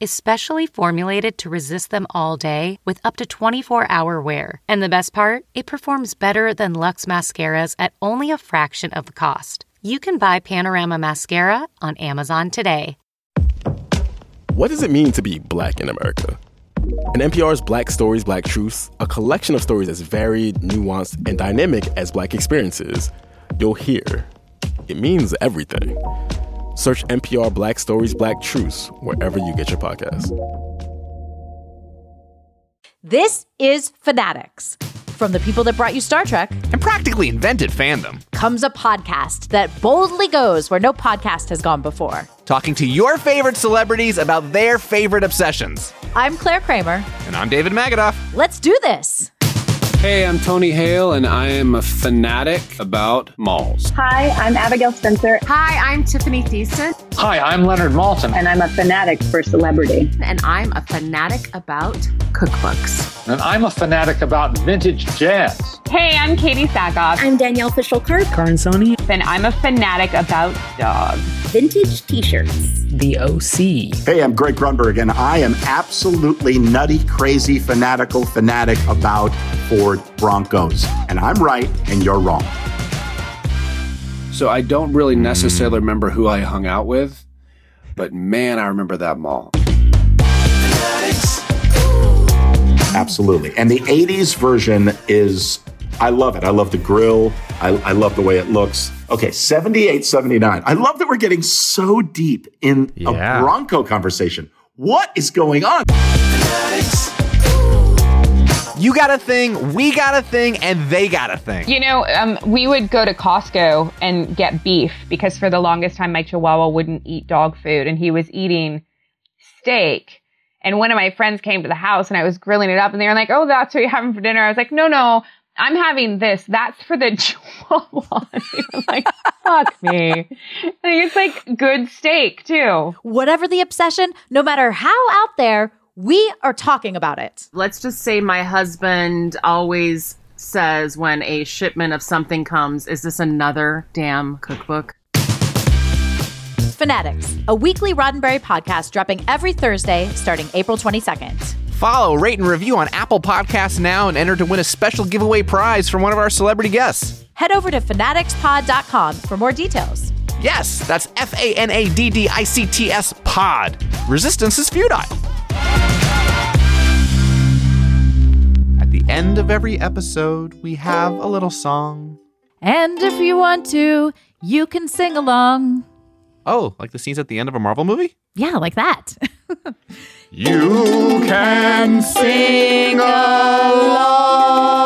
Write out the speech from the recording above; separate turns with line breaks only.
is specially formulated to resist them all day with up to 24 hour wear. And the best part, it performs better than Luxe mascaras at only a fraction of the cost. You can buy Panorama Mascara on Amazon today.
What does it mean to be black in America? In NPR's Black Stories, Black Truths, a collection of stories as varied, nuanced, and dynamic as black experiences, you'll hear it means everything. Search NPR Black Stories, Black Truths wherever you get your podcasts.
This is Fanaddicts. From the people that brought you Star Trek
and practically invented fandom
comes a podcast that boldly goes where no podcast has gone before.
Talking to your favorite celebrities about their favorite obsessions.
I'm Claire Kramer.
And I'm David Magadoff.
Let's do this.
Hey, I'm Tony Hale, and I am a fanatic about malls.
Hi, I'm Abigail Spencer.
Hi, I'm Tiffany Thiessen.
Hi, I'm Leonard Maltin.
And I'm a fanatic for celebrity.
And I'm a fanatic about cookbooks.
And I'm a fanatic about vintage jazz.
Hey, I'm Katee Sackhoff.
I'm Danielle Fishel-Karp.
Karan Soni.
And I'm a fanatic about dogs.
Vintage t-shirts.
The OC.
Hey, I'm Greg Grunberg, and I am absolutely nutty, crazy, fanatical fanatic about Ford Broncos. And I'm right, and you're wrong.
So I don't really mm. necessarily remember who I hung out with, but man, I remember that mall.
Absolutely. And the 80s version is, I love it. I love the grill. I, I, love the way it looks. Okay, 78, 79. I love that we're getting so deep in yeah. a Bronco conversation. What is going on?
You got a thing, we got a thing, and they got a thing.
You know, um, we would go to Costco and get beef because for the longest time, my chihuahua wouldn't eat dog food and he was eating steak. And one of my friends came to the house and I was grilling it up and they were like, Oh, that's what you're having for dinner. I was like, No, no, I'm having this. That's for the chihuahua. like, fuck me. I think it's like good steak too.
Whatever the obsession, no matter how out there, we are talking about it.
Let's just say my husband always says when a shipment of something comes, is this another damn cookbook?
Fanaddicts, a weekly Roddenberry podcast dropping every Thursday starting April 22nd.
Follow, rate, and review on Apple Podcasts now and enter to win a special giveaway prize from one of our celebrity guests.
Head over to fanaddictspod.com for more details.
Yes, that's F A N A D D I C T S pod. Resistance is futile. End of every episode, we have a little song.
And if you want to, you can sing along.
Oh, like the scenes at the end of a Marvel movie?
Yeah, like that.
you can sing along.